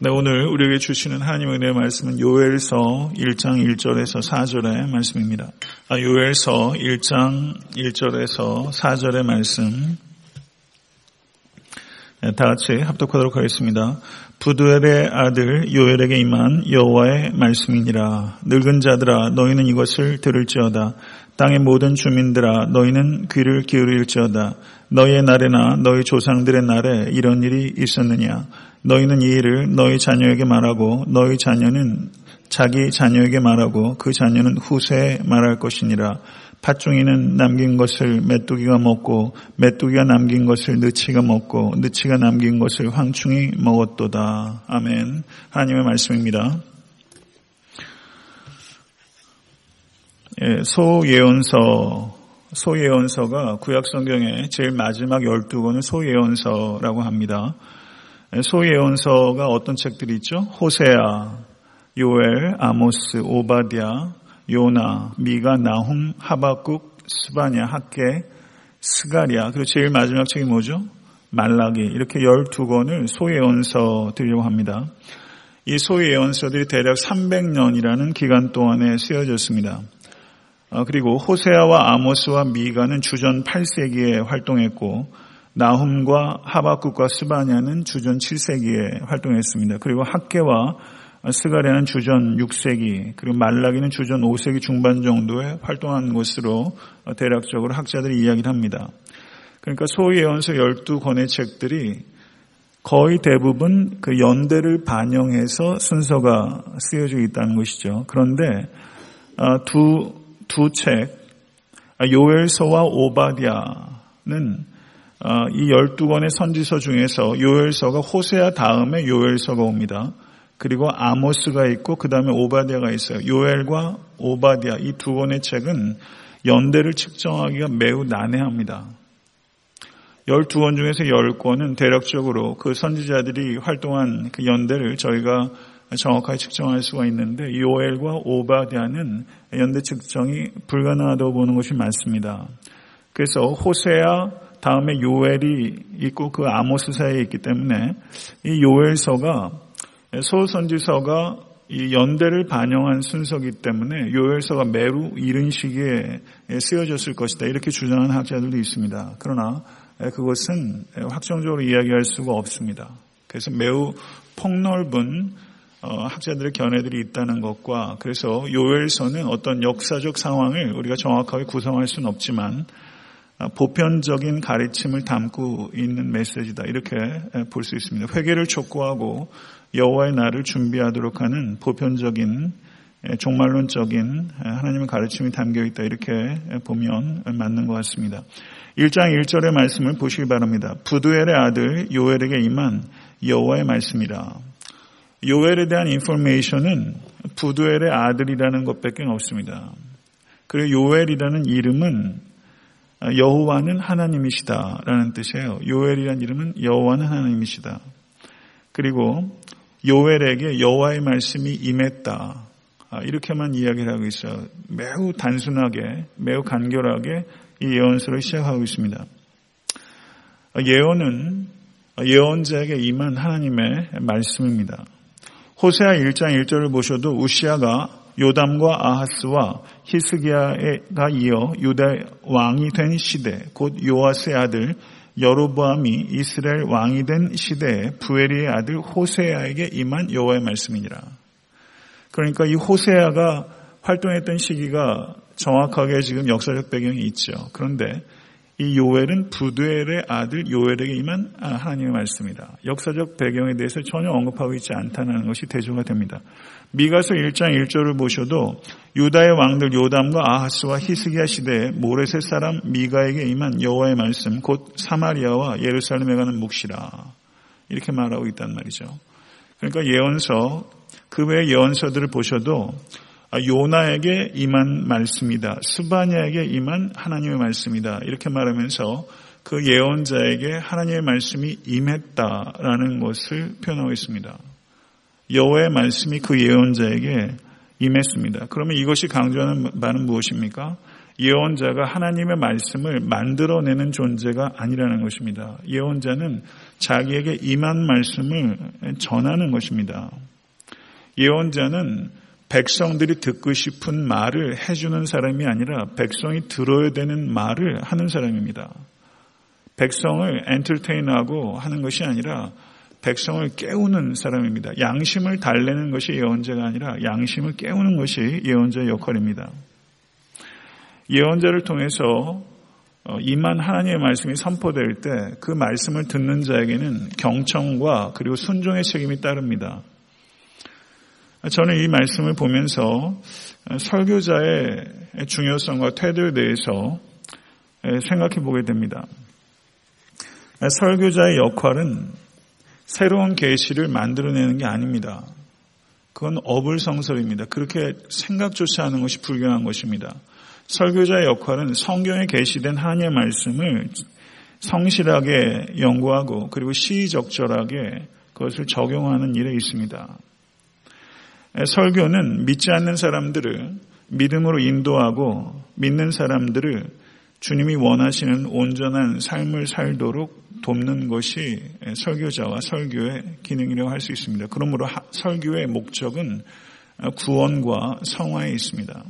네, 오늘 우리에게 주시는 하나님의 은혜의 말씀은 요엘서 1장 1절에서 4절의 말씀입니다. 아, 요엘서 1장 1절에서 4절의 말씀 네, 다 같이 합독하도록 하겠습니다. 부두엘의 아들 요엘에게 임한 여호와의 말씀이니라. 늙은 자들아 너희는 이것을 들을지어다. 땅의 모든 주민들아 너희는 귀를 기울일지어다. 너희의 날에나 너희 조상들의 날에 이런 일이 있었느냐. 너희는 이 일을 너희 자녀에게 말하고 너희 자녀는 자기 자녀에게 말하고 그 자녀는 후세에 말할 것이니라. 팥종이는 남긴 것을 메뚜기가 먹고 메뚜기가 남긴 것을 느치가 먹고 느치가 남긴 것을 황충이 먹었도다. 아멘. 하나님의 말씀입니다. 예, 소예언서 소예언서가 구약 성경의 제일 마지막 12권을 소예언서라고 합니다. 예, 소예언서가 어떤 책들이 있죠? 호세아, 요엘, 아모스, 오바댜, 요나, 미가, 나훔, 하박국, 스바냐, 학개, 스가랴, 그리고 제일 마지막 책이 뭐죠? 말라기. 이렇게 12권을 소예언서들이라고 합니다. 이 소예언서들이 대략 300년이라는 기간 동안에 쓰여졌습니다. 아, 그리고 호세아와 아모스와 미가는 주전 8세기에 활동했고 나훔과 하박국과 스바냐는 주전 7세기에 활동했습니다. 그리고 학계와 스가랴는 주전 6세기, 그리고 말라기는 주전 5세기 중반 정도에 활동한 것으로 대략적으로 학자들이 이야기를 합니다. 그러니까 소위 예언서 12권의 책들이 거의 대부분 그 연대를 반영해서 순서가 쓰여져 있다는 것이죠. 그런데 아, 두, 두 책, 아, 요엘서와 오바디아는 아, 이 12권의 선지서 중에서 요엘서가 호세아 다음에 요엘서가 옵니다. 그리고 아모스가 있고 그 다음에 오바디아가 있어요. 요엘과 오바디아 이 두 권의 책은 연대를 측정하기가 매우 난해합니다. 12권 중에서 10권은 대략적으로 그 선지자들이 활동한 그 연대를 저희가 정확하게 측정할 수가 있는데 요엘과 오바디아는 연대 측정이 불가능하다고 보는 것이 많습니다. 그래서 호세아 다음에 요엘이 있고 그 아모스 사이에 있기 때문에 이 요엘서가 소선지서가 이 연대를 반영한 순서이기 때문에 요엘서가 매우 이른 시기에 쓰여졌을 것이다 이렇게 주장하는 학자들도 있습니다. 그러나 그것은 확정적으로 이야기할 수가 없습니다. 그래서 매우 폭넓은 어, 학자들의 견해들이 있다는 것과 그래서 요엘서는 어떤 역사적 상황을 우리가 정확하게 구성할 수는 없지만 아, 보편적인 가르침을 담고 있는 메시지다 이렇게 볼 수 있습니다. 회개를 촉구하고 여호와의 날을 준비하도록 하는 보편적인 종말론적인 하나님의 가르침이 담겨 있다 이렇게 보면 맞는 것 같습니다. 1장 1절의 말씀을 보시기 바랍니다. 부두엘의 아들 요엘에게 임한 여호와의 말씀이라. 요엘에 대한 인포메이션은 부두엘의 아들이라는 것밖에 없습니다. 그리고 요엘이라는 이름은 여호와는 하나님이시다라는 뜻이에요. 요엘이라는 이름은 여호와는 하나님이시다. 그리고 요엘에게 여호와의 말씀이 임했다. 아, 이렇게만 이야기를 하고 있어요. 매우 단순하게, 매우 간결하게 이 예언서를 시작하고 있습니다. 아, 예언은 예언자에게 임한 하나님의 말씀입니다. 호세아 1장 1절을 보셔도 우시아가 요담과 아하스와 히스기야가 이어 유다 왕이 된 시대, 곧 요아스의 아들 여로보암이 이스라엘 왕이 된 시대에 부에리의 아들 호세아에게 임한 여호와의 말씀이니라. 그러니까 이 호세아가 활동했던 시기가 정확하게 지금 역사적 배경이 있죠. 그런데 이 요엘은 부두엘의 아들 요엘에게 임한 하나님의 말씀이다. 역사적 배경에 대해서 전혀 언급하고 있지 않다는 것이 대조가 됩니다. 미가서 1장 1절을 보셔도 유다의 왕들 요담과 아하스와 히스기야 시대에 모레셋 사람 미가에게 임한 여호와의 말씀 곧 사마리아와 예루살렘에 가는 묵시라 이렇게 말하고 있단 말이죠. 그러니까 예언서 그 외의 예언서들을 보셔도 요나에게 임한 말씀이다. 스바냐에게 임한 하나님의 말씀이다. 이렇게 말하면서 그 예언자에게 하나님의 말씀이 임했다라는 것을 표현하고 있습니다. 여호와의 말씀이 그 예언자에게 임했습니다. 그러면 이것이 강조하는 바는 무엇입니까? 예언자가 하나님의 말씀을 만들어내는 존재가 아니라는 것입니다. 예언자는 자기에게 임한 말씀을 전하는 것입니다. 예언자는 백성들이 듣고 싶은 말을 해주는 사람이 아니라 백성이 들어야 되는 말을 하는 사람입니다. 백성을 엔터테인하고 하는 것이 아니라 백성을 깨우는 사람입니다. 양심을 달래는 것이 예언자가 아니라 양심을 깨우는 것이 예언자의 역할입니다. 예언자를 통해서 어, 이만 하나님의 말씀이 선포될 때 그 말씀을 듣는 자에게는 경청과 그리고 순종의 책임이 따릅니다. 저는 이 말씀을 보면서 설교자의 중요성과 태도에 대해서 생각해 보게 됩니다. 설교자의 역할은 새로운 계시를 만들어내는 게 아닙니다. 그건 어불성설입니다. 그렇게 생각조차 하는 것이 불경한 것입니다. 설교자의 역할은 성경에 계시된 하나님의 말씀을 성실하게 연구하고 그리고 시적절하게 그것을 적용하는 일에 있습니다. 설교는 믿지 않는 사람들을 믿음으로 인도하고 믿는 사람들을 주님이 원하시는 온전한 삶을 살도록 돕는 것이 설교자와 설교의 기능이라고 할 수 있습니다. 그러므로 설교의 목적은 구원과 성화에 있습니다.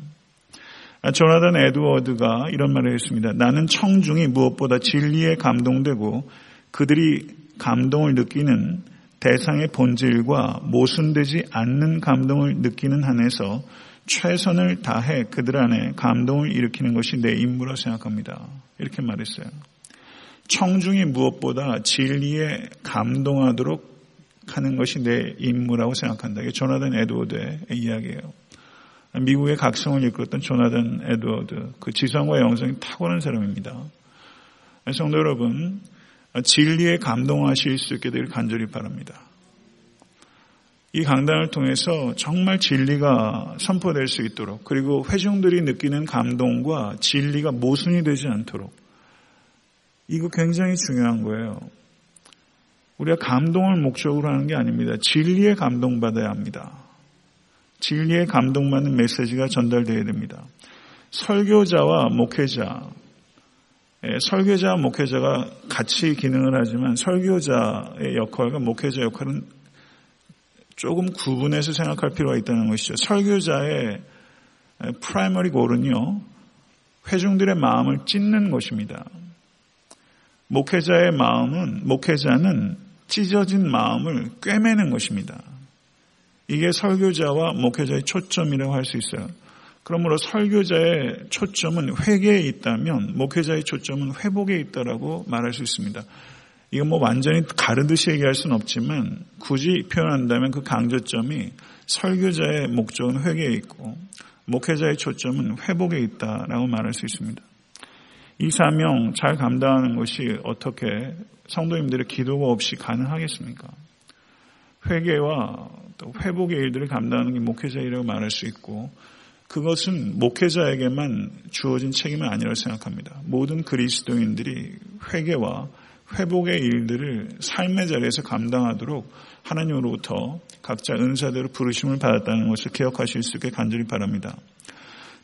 조나단 에드워드가 이런 말을 했습니다. 나는 청중이 무엇보다 진리에 감동되고 그들이 감동을 느끼는 대상의 본질과 모순되지 않는 감동을 느끼는 한에서 최선을 다해 그들 안에 감동을 일으키는 것이 내 임무라 생각합니다. 이렇게 말했어요. 청중이 무엇보다 진리에 감동하도록 하는 것이 내 임무라고 생각한다. 이게 조나단 에드워드의 이야기예요. 미국의 각성을 이끌었던 조나단 에드워드, 그 지성과 영성이 탁월한 사람입니다. 성도 여러분, 진리에 감동하실 수 있게 되길 간절히 바랍니다. 이 강단을 통해서 정말 진리가 선포될 수 있도록 그리고 회중들이 느끼는 감동과 진리가 모순이 되지 않도록 이거 굉장히 중요한 거예요. 우리가 감동을 목적으로 하는 게 아닙니다. 진리에 감동받아야 합니다. 진리에 감동받는 메시지가 전달되어야 됩니다. 설교자와 목회자, 예, 설교자와 목회자가 같이 기능을 하지만 설교자의 역할과 목회자 역할은 조금 구분해서 생각할 필요가 있다는 것이죠. 설교자의 primary goal은요, 회중들의 마음을 찢는 것입니다. 목회자의 마음은, 목회자는 찢어진 마음을 꿰매는 것입니다. 이게 설교자와 목회자의 초점이라고 할 수 있어요. 그러므로 설교자의 초점은 회개에 있다면 목회자의 초점은 회복에 있다라고 말할 수 있습니다. 이거 뭐 완전히 가르듯이 얘기할 수는 없지만 굳이 표현한다면 그 강조점이 설교자의 목적은 회개에 있고 목회자의 초점은 회복에 있다라고 말할 수 있습니다. 이 사명 잘 감당하는 것이 어떻게 성도님들의 기도가 없이 가능하겠습니까? 회개와 또 회복의 일들을 감당하는 게 목회자 일이라고 말할 수 있고 그것은 목회자에게만 주어진 책임은 아니라고 생각합니다. 모든 그리스도인들이 회개와 회복의 일들을 삶의 자리에서 감당하도록 하나님으로부터 각자 은사대로 부르심을 받았다는 것을 기억하실 수 있게 간절히 바랍니다.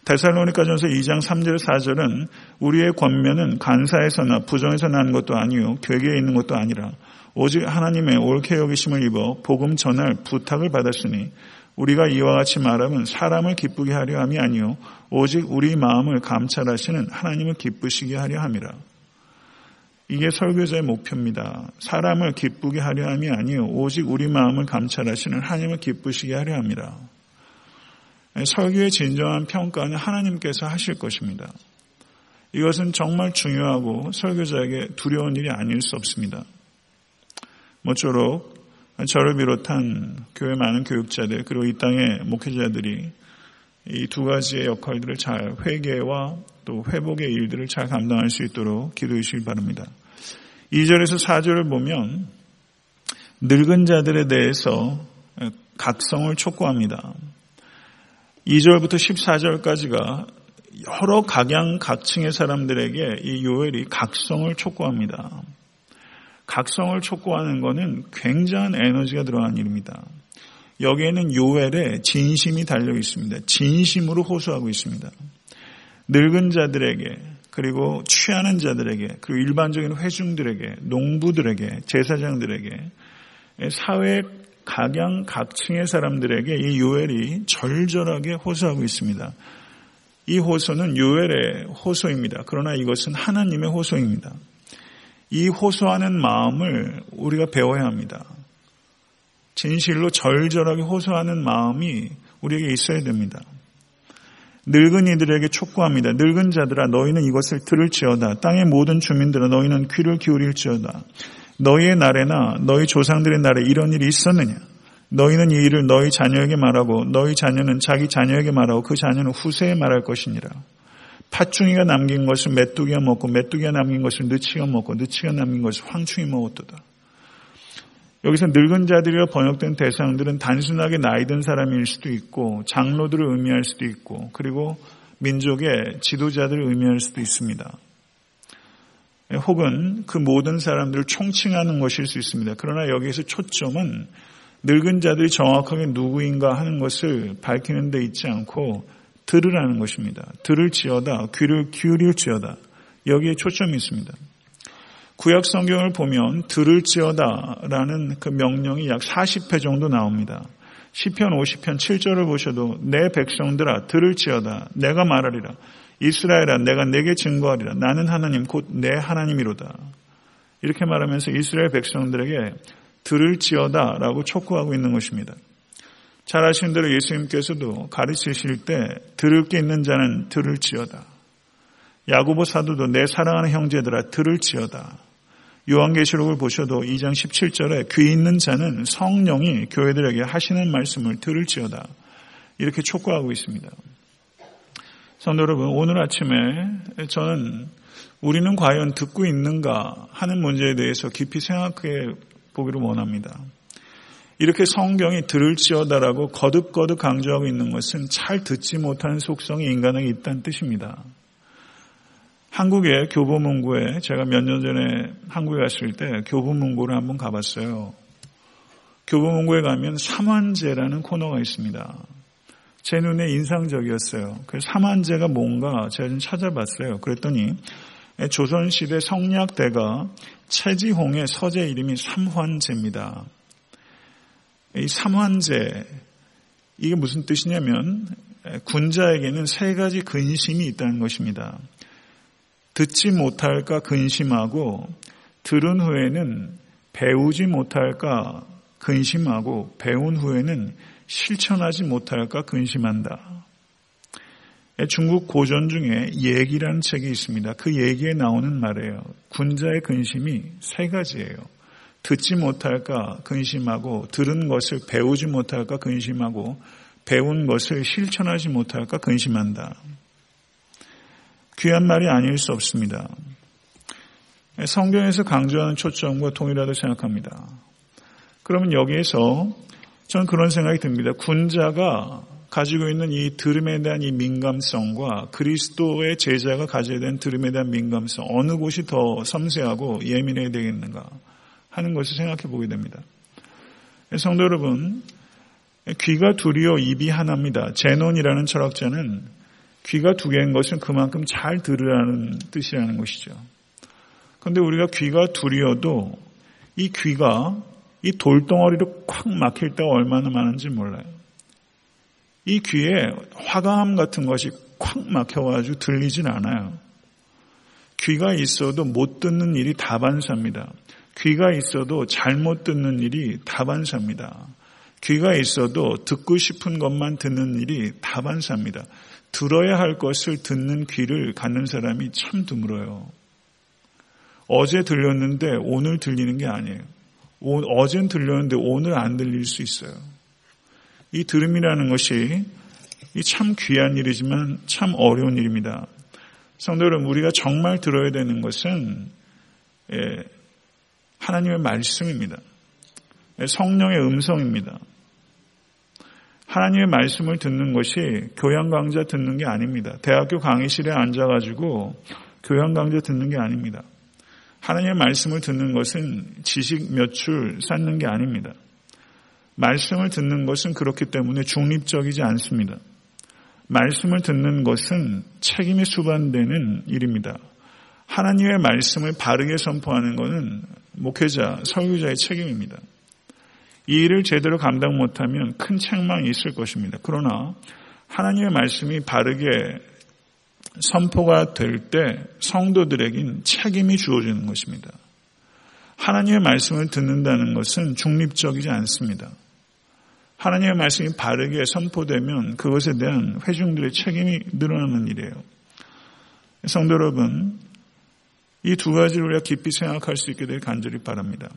데살로니가전서 2장 3절 4절은 우리의 권면은 간사에서나 부정에서 난 것도 아니요 괴계에 있는 것도 아니라 오직 하나님의 옳게 여기심을 입어 복음 전할 부탁을 받았으니 우리가 이와 같이 말하면 사람을 기쁘게 하려 함이 아니요 오직 우리 마음을 감찰하시는 하나님을 기쁘시게 하려 함이라. 이게 설교자의 목표입니다. 사람을 기쁘게 하려 함이 아니요 오직 우리 마음을 감찰하시는 하나님을 기쁘시게 하려 합니다. 설교의 진정한 평가는 하나님께서 하실 것입니다. 이것은 정말 중요하고 설교자에게 두려운 일이 아닐 수 없습니다. 모쪼록 저를 비롯한 교회 많은 교육자들 그리고 이 땅의 목회자들이 이 두 가지의 역할들을 잘 회개와 또 회복의 일들을 잘 감당할 수 있도록 기도해 주시기 바랍니다. 2절에서 4절을 보면 늙은 자들에 대해서 각성을 촉구합니다. 2절부터 14절까지가 여러 각양 각층의 사람들에게 이 요엘이 각성을 촉구합니다. 각성을 촉구하는 것은 굉장한 에너지가 들어간 일입니다. 여기에는 요엘의 진심이 달려 있습니다. 진심으로 호소하고 있습니다. 늙은 자들에게 그리고 취하는 자들에게 그리고 일반적인 회중들에게 농부들에게 제사장들에게 사회 각양 각층의 사람들에게 이 요엘이 절절하게 호소하고 있습니다. 이 호소는 요엘의 호소입니다. 그러나 이것은 하나님의 호소입니다. 이 호소하는 마음을 우리가 배워야 합니다. 진실로 절절하게 호소하는 마음이 우리에게 있어야 됩니다. 늙은 이들에게 촉구합니다. 늙은 자들아 너희는 이것을 들을지어다. 땅의 모든 주민들아 너희는 귀를 기울일지어다. 너희의 날에나 너희 조상들의 날에 이런 일이 있었느냐? 너희는 이 일을 너희 자녀에게 말하고 너희 자녀는 자기 자녀에게 말하고 그 자녀는 후세에 말할 것이니라. 팥중이가 남긴 것을 메뚜기가 먹고 메뚜기가 남긴 것을 느치가 먹고 느치가 남긴 것을 황충이 먹었도다. 여기서 늙은 자들이라 번역된 대상들은 단순하게 나이 든 사람일 수도 있고 장로들을 의미할 수도 있고 그리고 민족의 지도자들을 의미할 수도 있습니다. 혹은 그 모든 사람들을 총칭하는 것일 수 있습니다. 그러나 여기에서 초점은 늙은 자들이 정확하게 누구인가 하는 것을 밝히는 데 있지 않고 들으라는 것입니다. 들을지어다 귀를 기울일지어다 여기에 초점이 있습니다. 구약 성경을 보면 들을지어다라는 그 명령이 약 40회 정도 나옵니다. 시편 50편 7절을 보셔도 내 백성들아 들을지어다 내가 말하리라 이스라엘아 내가 내게 증거하리라 나는 하나님 곧 내 하나님이로다. 이렇게 말하면서 이스라엘 백성들에게 들을지어다 라고 촉구하고 있는 것입니다. 잘 아시는 대로 예수님께서도 가르치실 때 들을 게 있는 자는 들을지어다. 야고보 사도도 내 사랑하는 형제들아 들을지어다. 요한계시록을 보셔도 2장 17절에 귀 있는 자는 성령이 교회들에게 하시는 말씀을 들을지어다. 이렇게 촉구하고 있습니다. 성도 여러분, 오늘 아침에 저는 우리는 과연 듣고 있는가 하는 문제에 대해서 깊이 생각해 보기를 원합니다. 이렇게 성경이 들을지어다라고 거듭거듭 강조하고 있는 것은 잘 듣지 못하는 속성이 인간에게 있다는 뜻입니다. 한국의 교보문고에 제가 몇 년 전에 한국에 갔을 때 교보문고를 한번 가봤어요. 교보문고에 가면 삼환제라는 코너가 있습니다. 제 눈에 인상적이었어요. 그 삼환제가 뭔가 제가 좀 찾아봤어요. 그랬더니 조선시대 성리학대가 최지홍의 서재 이름이 삼환제입니다. 이 삼환제, 이게 무슨 뜻이냐면 군자에게는 세 가지 근심이 있다는 것입니다. 듣지 못할까 근심하고 들은 후에는 배우지 못할까 근심하고 배운 후에는 실천하지 못할까 근심한다. 중국 고전 중에 얘기라는 책이 있습니다. 그 얘기에 나오는 말이에요. 군자의 근심이 세 가지예요. 듣지 못할까 근심하고 들은 것을 배우지 못할까 근심하고 배운 것을 실천하지 못할까 근심한다. 귀한 말이 아닐 수 없습니다. 성경에서 강조하는 초점과 동일하다고 생각합니다. 그러면 여기에서 저는 그런 생각이 듭니다. 군자가 가지고 있는 이 들음에 대한 이 민감성과 그리스도의 제자가 가져야 되는 들음에 대한 민감성, 어느 곳이 더 섬세하고 예민해야 되겠는가 하는 것을 생각해 보게 됩니다. 성도 여러분, 귀가 둘이요 입이 하나입니다. 제논이라는 철학자는 귀가 두 개인 것은 그만큼 잘 들으라는 뜻이라는 것이죠. 그런데 우리가 귀가 둘이어도 이 귀가 이 돌덩어리로 콱 막힐 때가 얼마나 많은지 몰라요. 이 귀에 화강암 같은 것이 콱 막혀가지고 들리진 않아요. 귀가 있어도 못 듣는 일이 다반사입니다. 귀가 있어도 잘못 듣는 일이 다반사입니다. 귀가 있어도 듣고 싶은 것만 듣는 일이 다반사입니다. 들어야 할 것을 듣는 귀를 갖는 사람이 참 드물어요. 어제 들렸는데 오늘 들리는 게 아니에요. 어젠 들렸는데 오늘 안 들릴 수 있어요. 이 들음이라는 것이 참 귀한 일이지만 참 어려운 일입니다. 성도 여러분, 우리가 정말 들어야 되는 것은 예, 하나님의 말씀입니다. 예, 성령의 음성입니다. 하나님의 말씀을 듣는 것이 교양 강좌 듣는 게 아닙니다. 대학교 강의실에 앉아가지고 교양 강좌 듣는 게 아닙니다. 하나님의 말씀을 듣는 것은 지식 몇 줄 쌓는 게 아닙니다. 말씀을 듣는 것은 그렇기 때문에 중립적이지 않습니다. 말씀을 듣는 것은 책임이 수반되는 일입니다. 하나님의 말씀을 바르게 선포하는 것은 목회자, 설교자의 책임입니다. 이 일을 제대로 감당 못하면 큰 책망이 있을 것입니다. 그러나 하나님의 말씀이 바르게 선포가 될 때 성도들에겐 책임이 주어지는 것입니다. 하나님의 말씀을 듣는다는 것은 중립적이지 않습니다. 하나님의 말씀이 바르게 선포되면 그것에 대한 회중들의 책임이 늘어나는 일이에요. 성도 여러분, 이 두 가지를 우리가 깊이 생각할 수 있게 될 간절히 바랍니다.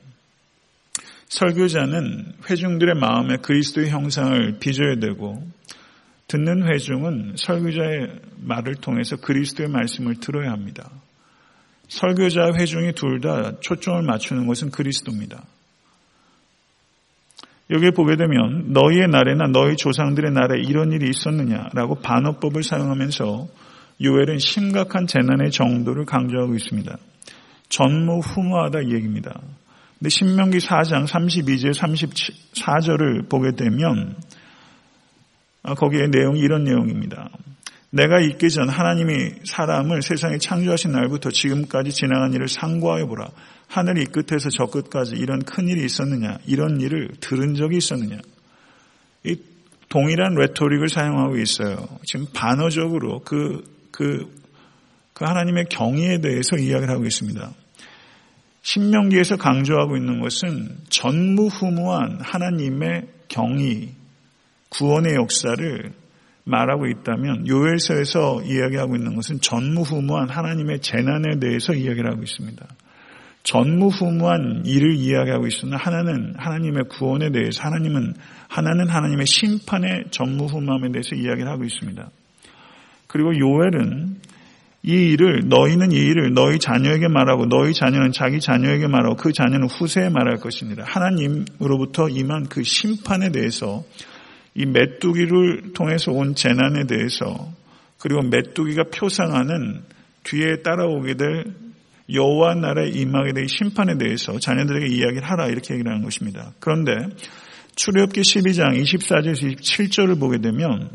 설교자는 회중들의 마음에 그리스도의 형상을 빚어야 되고 듣는 회중은 설교자의 말을 통해서 그리스도의 말씀을 들어야 합니다. 설교자 회중이 둘 다 초점을 맞추는 것은 그리스도입니다. 여기에 보게 되면 너희의 날에나 너희 조상들의 날에 이런 일이 있었느냐라고 반어법을 사용하면서 요엘은 심각한 재난의 정도를 강조하고 있습니다. 전무후무하다 이 얘기입니다. 근데 신명기 4장 32절 34절을 보게 되면 아, 거기에 내용이 이런 내용입니다. 내가 있기 전 하나님이 사람을 세상에 창조하신 날부터 지금까지 지나간 일을 상고하여 보라. 하늘 이 끝에서 저 끝까지 이런 큰 일이 있었느냐? 이런 일을 들은 적이 있었느냐? 이 동일한 레토릭을 사용하고 있어요. 지금 반어적으로 그, 그, 그 하나님의 경의에 대해서 이야기를 하고 있습니다. 신명기에서 강조하고 있는 것은 전무후무한 하나님의 경의, 구원의 역사를 말하고 있다면 요엘서에서 이야기하고 있는 것은 전무후무한 하나님의 재난에 대해서 이야기를 하고 있습니다. 전무후무한 일을 이야기하고 있으나 하나는 하나님의 구원에 대해서 하나님은 하나는 하나님의 심판의 전무후무함에 대해서 이야기를 하고 있습니다. 그리고 요엘은 이 일을 너희는 이 일을 너희 자녀에게 말하고 너희 자녀는 자기 자녀에게 말하고 그 자녀는 후세에 말할 것입니다. 하나님으로부터 임한 그 심판에 대해서 이 메뚜기를 통해서 온 재난에 대해서 그리고 메뚜기가 표상하는 뒤에 따라오게 될 여호와 나라의 임하게 될 심판에 대해서 자녀들에게 이야기를 하라 이렇게 얘기를 하는 것입니다. 그런데 출애굽기 12장 24절에서 27절을 보게 되면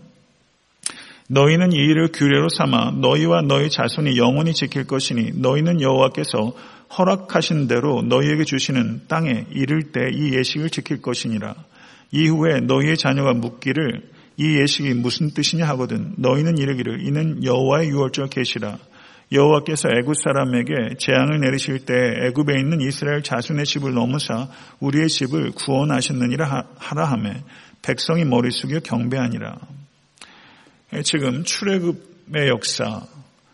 너희는 이 일을 규례로 삼아 너희와 너희 자손이 영원히 지킬 것이니 너희는 여호와께서 허락하신 대로 너희에게 주시는 땅에 이를 때 이 예식을 지킬 것이니라. 이후에 너희의 자녀가 묻기를 이 예식이 무슨 뜻이냐 하거든 너희는 이르기를 이는 여호와의 유월절 계시라 여호와께서 애굽 사람에게 재앙을 내리실 때 애굽에 있는 이스라엘 자손의 집을 넘으사 우리의 집을 구원하셨느니라 하라 하매 백성이 머리 숙여 경배하니라. 지금 출애굽의 역사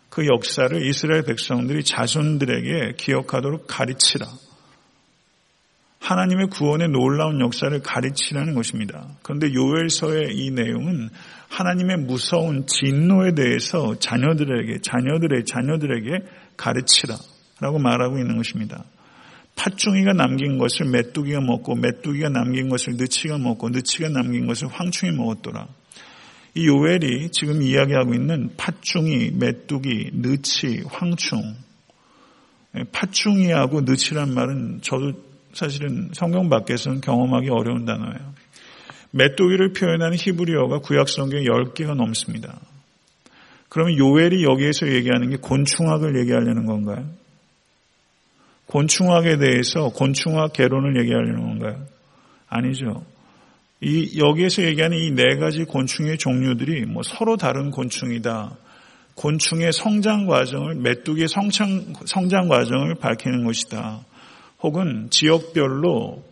그 역사를 이스라엘 백성들이 자손들에게 기억하도록 가르치라. 하나님의 구원의 놀라운 역사를 가르치라는 것입니다. 그런데 요엘서의 이 내용은 하나님의 무서운 진노에 대해서 자녀들에게, 자녀들의 자녀들에게 가르치라라고 말하고 있는 것입니다. 팥중이가 남긴 것을 메뚜기가 먹고 메뚜기가 남긴 것을 느치가 먹고 느치가 남긴 것을 황충이 먹었더라. 이 요엘이 지금 이야기하고 있는 팥중이, 메뚜기, 느치, 황충. 팥중이하고 느치란 말은 저도 사실은 성경 밖에서는 경험하기 어려운 단어예요. 메뚜기를 표현하는 히브리어가 구약 성경 10개가 넘습니다. 그러면 요엘이 여기에서 얘기하는 게 곤충학을 얘기하려는 건가요? 곤충학에 대해서 곤충학 개론을 얘기하려는 건가요? 아니죠. 이 여기에서 얘기하는 이 네 가지 곤충의 종류들이 뭐 서로 다른 곤충이다. 곤충의 성장 과정을 메뚜기의 성장, 성장 과정을 밝히는 것이다. 혹은 지역별로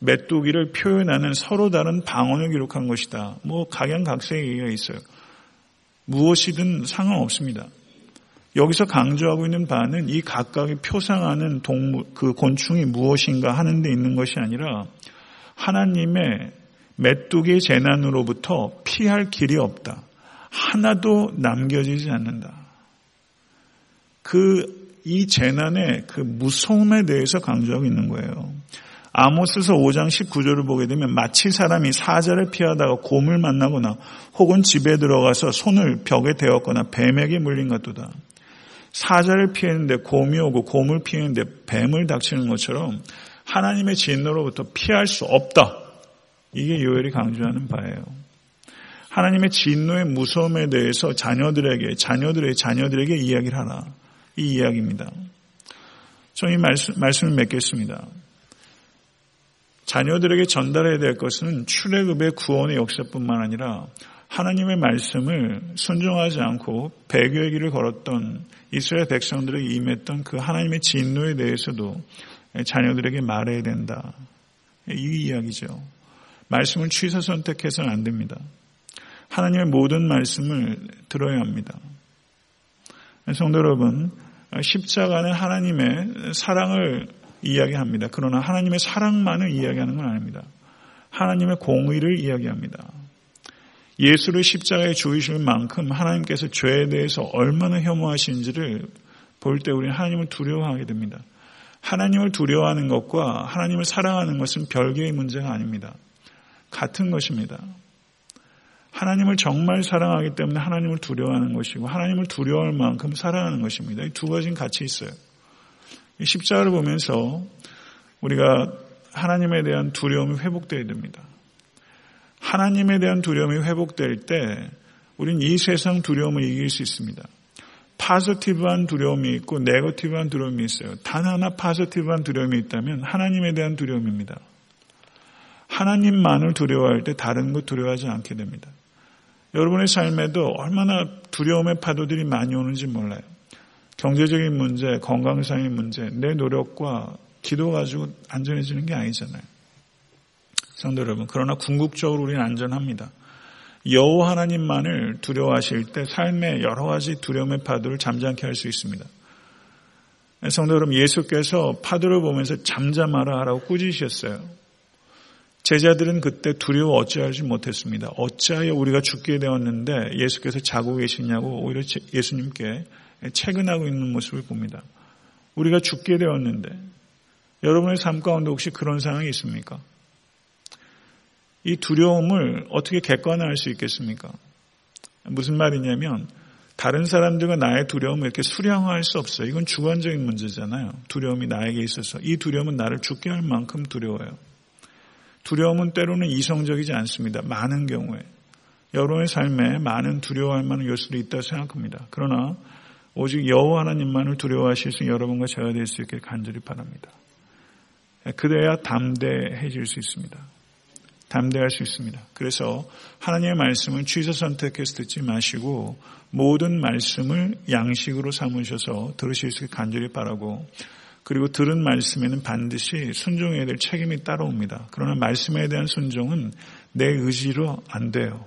메뚜기를 표현하는 서로 다른 방언을 기록한 것이다. 뭐 각양각색의 얘기가 있어요. 무엇이든 상관없습니다. 여기서 강조하고 있는 바는 이 각각이 표상하는 동물, 그 곤충이 무엇인가 하는 데 있는 것이 아니라 하나님의 메뚜기 재난으로부터 피할 길이 없다. 하나도 남겨지지 않는다. 그 이 재난의 그 무서움에 대해서 강조하고 있는 거예요. 아모스서 5장 19절을 보게 되면 마치 사람이 사자를 피하다가 곰을 만나거나 혹은 집에 들어가서 손을 벽에 대었거나 뱀에게 물린 것도다. 사자를 피했는데 곰이 오고 곰을 피했는데 뱀을 닥치는 것처럼 하나님의 진노로부터 피할 수 없다. 이게 요엘이 강조하는 바예요. 하나님의 진노의 무서움에 대해서 자녀들에게, 자녀들의 자녀들에게 이야기를 하라. 이 이야기입니다. 저는 이 말씀, 말씀을 맺겠습니다. 자녀들에게 전달해야 될 것은 출애굽의 구원의 역사뿐만 아니라 하나님의 말씀을 순종하지 않고 배교의 길을 걸었던 이스라엘 백성들에게 임했던 그 하나님의 진노에 대해서도 자녀들에게 말해야 된다. 이 이야기죠. 말씀을 취사 선택해서는 안 됩니다. 하나님의 모든 말씀을 들어야 합니다. 성도 여러분, 십자가는 하나님의 사랑을 이야기합니다. 그러나 하나님의 사랑만을 이야기하는 건 아닙니다. 하나님의 공의를 이야기합니다. 예수를 십자가에 죽이실 만큼 하나님께서 죄에 대해서 얼마나 혐오하신지를 볼 때 우리는 하나님을 두려워하게 됩니다. 하나님을 두려워하는 것과 하나님을 사랑하는 것은 별개의 문제가 아닙니다. 같은 것입니다. 하나님을 정말 사랑하기 때문에 하나님을 두려워하는 것이고 하나님을 두려워할 만큼 사랑하는 것입니다. 이 두 가지는 같이 있어요. 십자가를 보면서 우리가 하나님에 대한 두려움이 회복되어야 됩니다. 하나님에 대한 두려움이 회복될 때 우린 이 세상 두려움을 이길 수 있습니다. positive한 두려움이 있고 negative한 두려움이 있어요. 단 하나 positive한 두려움이 있다면 하나님에 대한 두려움입니다. 하나님만을 두려워할 때 다른 것 두려워하지 않게 됩니다. 여러분의 삶에도 얼마나 두려움의 파도들이 많이 오는지 몰라요. 경제적인 문제, 건강상의 문제, 내 노력과 기도 가지고 안전해지는 게 아니잖아요. 성도 여러분, 그러나 궁극적으로 우리는 안전합니다. 여호 하나님만을 두려워하실 때 삶의 여러 가지 두려움의 파도를 잠잠케 할 수 있습니다. 성도 여러분, 예수께서 파도를 보면서 잠잠하라 하라고 꾸짖으셨어요. 제자들은 그때 두려워 어찌하지 못했습니다. 어찌하여 우리가 죽게 되었는데 예수께서 자고 계시냐고 오히려 예수님께 채근하고 있는 모습을 봅니다. 우리가 죽게 되었는데 여러분의 삶 가운데 혹시 그런 상황이 있습니까? 이 두려움을 어떻게 객관화할 수 있겠습니까? 무슨 말이냐면 다른 사람들과 나의 두려움을 이렇게 수량화할 수 없어요. 이건 주관적인 문제잖아요. 두려움이 나에게 있어서 이 두려움은 나를 죽게 할 만큼 두려워요. 두려움은 때로는 이성적이지 않습니다. 많은 경우에 여러분의 삶에 많은 두려워할 만한 요소도 있다고 생각합니다. 그러나 오직 여호와 하나님만을 두려워하실 수 있는 여러분과 제가 될 수 있게 간절히 바랍니다. 그래야 담대해질 수 있습니다. 담대할 수 있습니다. 그래서 하나님의 말씀을 취사 선택해서 듣지 마시고 모든 말씀을 양식으로 삼으셔서 들으실 수 있게 간절히 바라고 그리고 들은 말씀에는 반드시 순종해야 될 책임이 따라옵니다. 그러나 말씀에 대한 순종은 내 의지로 안 돼요.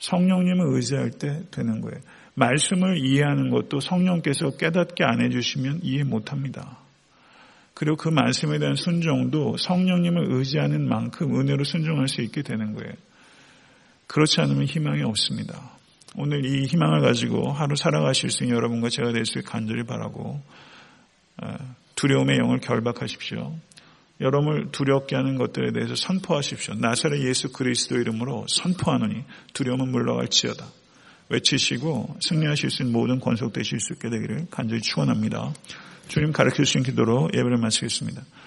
성령님을 의지할 때 되는 거예요. 말씀을 이해하는 것도 성령께서 깨닫게 안 해주시면 이해 못 합니다. 그리고 그 말씀에 대한 순종도 성령님을 의지하는 만큼 은혜로 순종할 수 있게 되는 거예요. 그렇지 않으면 희망이 없습니다. 오늘 이 희망을 가지고 하루 살아가실 수 있는 여러분과 제가 될 수 있게 간절히 바라고 어, 두려움의 영을 결박하십시오. 여러분을 두렵게 하는 것들에 대해서 선포하십시오. 나사렛 예수 그리스도 이름으로 선포하노니 두려움은 물러갈지어다. 외치시고 승리하실 수 있는 모든 권속 되실 수 있게 되기를 간절히 축원합니다. 주님 가르쳐 주신 기도로 예배를 마치겠습니다.